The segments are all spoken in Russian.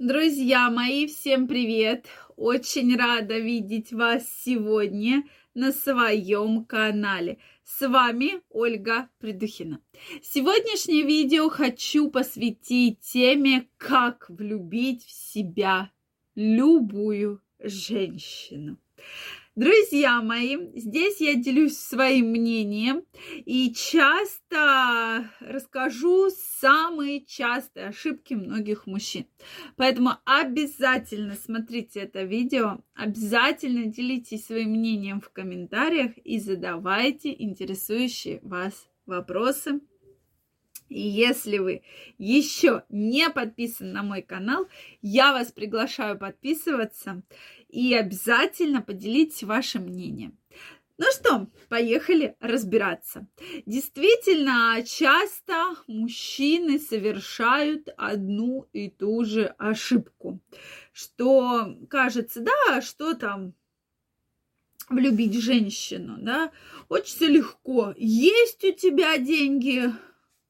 Друзья мои, всем привет! Очень рада видеть вас сегодня на своем канале. С вами Ольга Придухина. Сегодняшнее видео хочу посвятить теме, как влюбить в себя любую женщину. Друзья мои, здесь я делюсь своим мнением и часто расскажу самые частые ошибки многих мужчин. Поэтому обязательно смотрите это видео, обязательно делитесь своим мнением в комментариях и задавайте интересующие вас вопросы и если вы еще не подписаны на мой канал, я вас приглашаю подписываться и обязательно поделитесь вашим мнением. Ну что, поехали разбираться. Действительно, часто мужчины совершают одну и ту же ошибку, что кажется, да, что там влюбить женщину, да, очень легко. Есть у тебя деньги,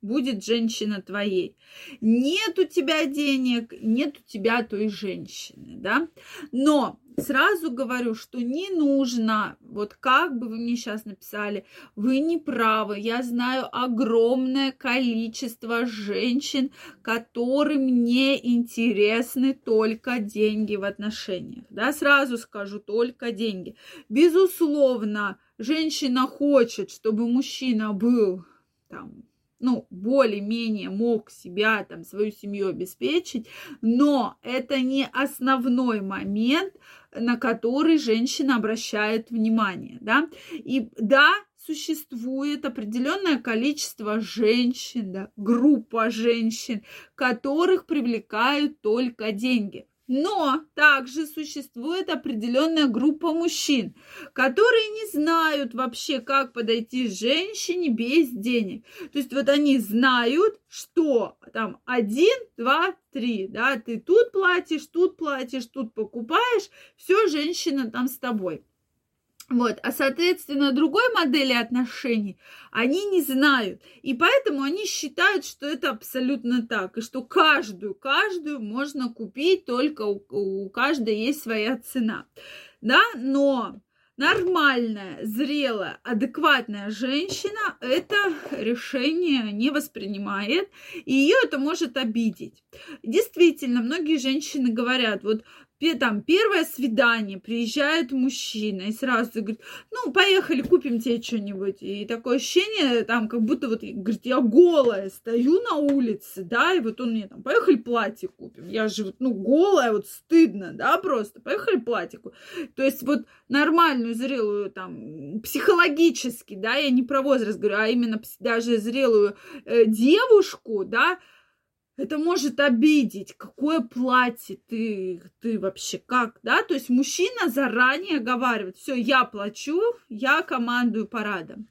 будет женщина твоей. Нет у тебя денег, нет у тебя той женщины, да. Но сразу говорю, что не нужно, вот как бы вы мне сейчас написали, вы не правы. Я знаю огромное количество женщин, которым не интересны только деньги в отношениях. Да, сразу скажу, только деньги. Безусловно, женщина хочет, чтобы мужчина был там ну, более-менее мог себя, там, свою семью обеспечить, но это не основной момент, на который женщина обращает внимание, да. И да, существует определенное количество женщин, да, группа женщин, которых привлекают только деньги. Но также существует определенная группа мужчин, которые не знают вообще, как подойти женщине без денег. То есть вот они знают, что там один, два, три, да, ты тут платишь, тут платишь, тут покупаешь, все, женщина там с тобой. Вот, а соответственно другой модели отношений они не знают, и поэтому они считают, что это абсолютно так, и что каждую, каждую можно купить, только у, у каждой есть своя цена, да, но нормальная, зрелая, адекватная женщина это решение не воспринимает, и ее это может обидеть. Действительно, многие женщины говорят, вот там первое свидание, приезжает мужчина и сразу говорит, ну, поехали, купим тебе что-нибудь. И такое ощущение, там, как будто вот, говорит, я голая, стою на улице, да, и вот он мне там, поехали платье купим. Я же вот, ну, голая, вот стыдно, да, просто, поехали платье купим. То есть вот нормальную, зрелую, там, психологически, да, я не про возраст говорю, а именно даже зрелую э, девушку, да, это может обидеть, какое платье ты, ты вообще как, да, то есть мужчина заранее оговаривает, все, я плачу, я командую парадом.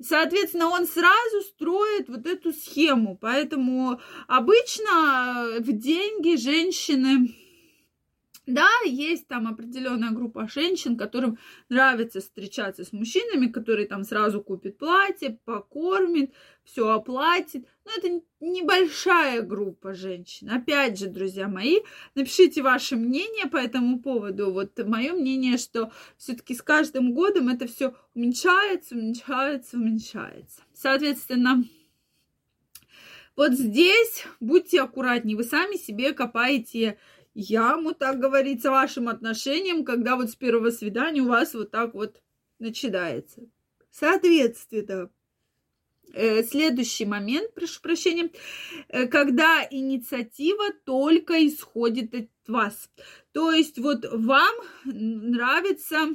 Соответственно, он сразу строит вот эту схему, поэтому обычно в деньги женщины да, есть там определенная группа женщин, которым нравится встречаться с мужчинами, которые там сразу купит платье, покормит, все оплатит. Но это небольшая группа женщин. Опять же, друзья мои, напишите ваше мнение по этому поводу. Вот мое мнение, что все-таки с каждым годом это все уменьшается, уменьшается, уменьшается. Соответственно, вот здесь будьте аккуратнее, вы сами себе копаете яму, так говорится, вашим отношениям, когда вот с первого свидания у вас вот так вот начинается. Соответственно, э, следующий момент, прошу прощения, э, когда инициатива только исходит от вас. То есть вот вам нравится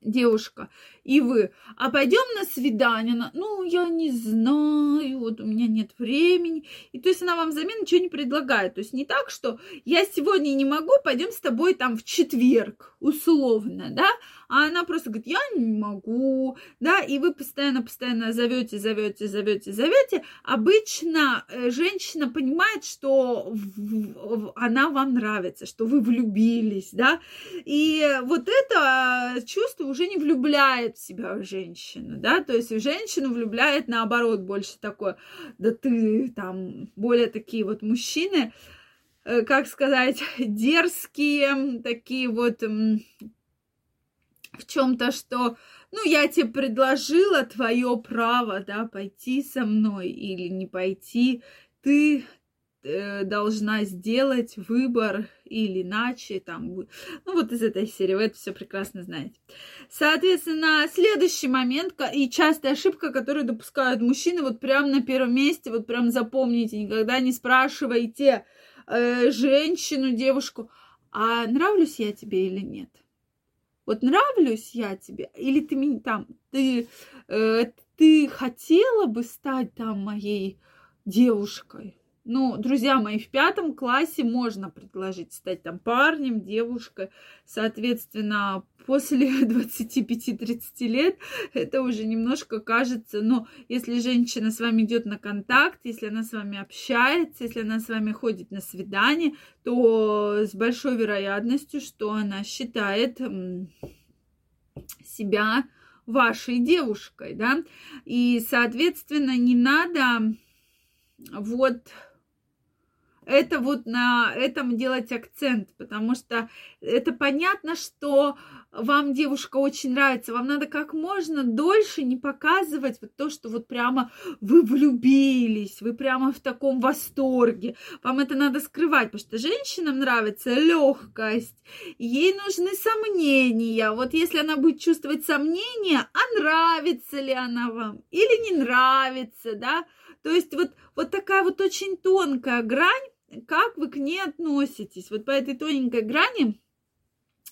девушка, и вы, а пойдем на свидание, она, ну, я не знаю, вот у меня нет времени, и то есть она вам взамен ничего не предлагает, то есть не так, что я сегодня не могу, пойдем с тобой там в четверг, условно, да, а она просто говорит, я не могу, да, и вы постоянно-постоянно зовете, зовете, зовете, зовете, обычно э, женщина понимает, что она вам нравится, что вы влюбились, да, и вот это чувство уже не влюбляет в себя женщину, да, то есть в женщину влюбляет наоборот больше такое, да ты там, более такие вот мужчины, э, как сказать, дерзкие, такие вот в чем-то, что, ну, я тебе предложила твое право, да, пойти со мной или не пойти, ты должна сделать выбор или иначе, там, ну, вот из этой серии, вы это все прекрасно знаете. Соответственно, следующий момент и частая ошибка, которую допускают мужчины, вот прям на первом месте, вот прям запомните, никогда не спрашивайте э, женщину, девушку, а нравлюсь я тебе или нет? Вот нравлюсь я тебе, или ты меня там, ты, э, ты хотела бы стать там моей девушкой? Ну, друзья мои, в пятом классе можно предложить стать там парнем, девушкой. Соответственно, после 25-30 лет это уже немножко кажется, но если женщина с вами идет на контакт, если она с вами общается, если она с вами ходит на свидание, то с большой вероятностью, что она считает себя вашей девушкой, да, и, соответственно, не надо вот это вот на этом делать акцент, потому что это понятно, что вам девушка очень нравится, вам надо как можно дольше не показывать вот то, что вот прямо вы влюбились, вы прямо в таком восторге. Вам это надо скрывать, потому что женщинам нравится легкость, ей нужны сомнения. Вот если она будет чувствовать сомнения, а нравится ли она вам или не нравится, да, то есть вот, вот такая вот очень тонкая грань, как вы к ней относитесь. Вот по этой тоненькой грани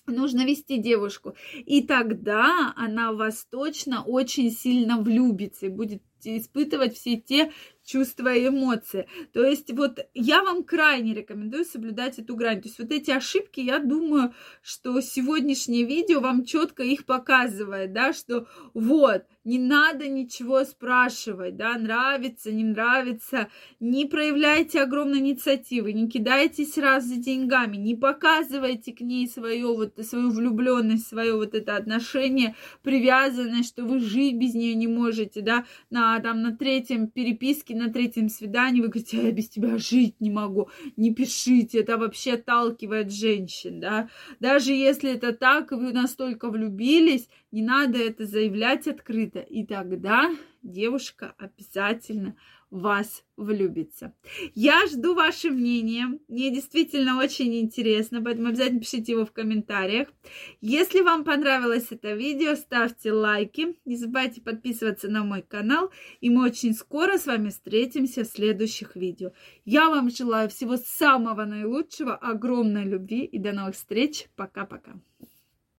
нужно вести девушку. И тогда она в вас точно очень сильно влюбится и будет испытывать все те чувства и эмоции. То есть вот я вам крайне рекомендую соблюдать эту грань. То есть вот эти ошибки, я думаю, что сегодняшнее видео вам четко их показывает, да, что вот, не надо ничего спрашивать, да, нравится, не нравится, не проявляйте огромной инициативы, не кидайтесь раз за деньгами, не показывайте к ней свою вот свою влюбленность, свое вот это отношение, привязанное, что вы жить без нее не можете, да, на там на третьем переписке, на третьем свидании вы говорите, я без тебя жить не могу, не пишите, это вообще отталкивает женщин, да, даже если это так, вы настолько влюбились, не надо это заявлять открыто, и тогда девушка обязательно вас влюбится. Я жду ваше мнение. Мне действительно очень интересно, поэтому обязательно пишите его в комментариях. Если вам понравилось это видео, ставьте лайки. Не забывайте подписываться на мой канал. И мы очень скоро с вами встретимся в следующих видео. Я вам желаю всего самого наилучшего, огромной любви и до новых встреч. Пока-пока.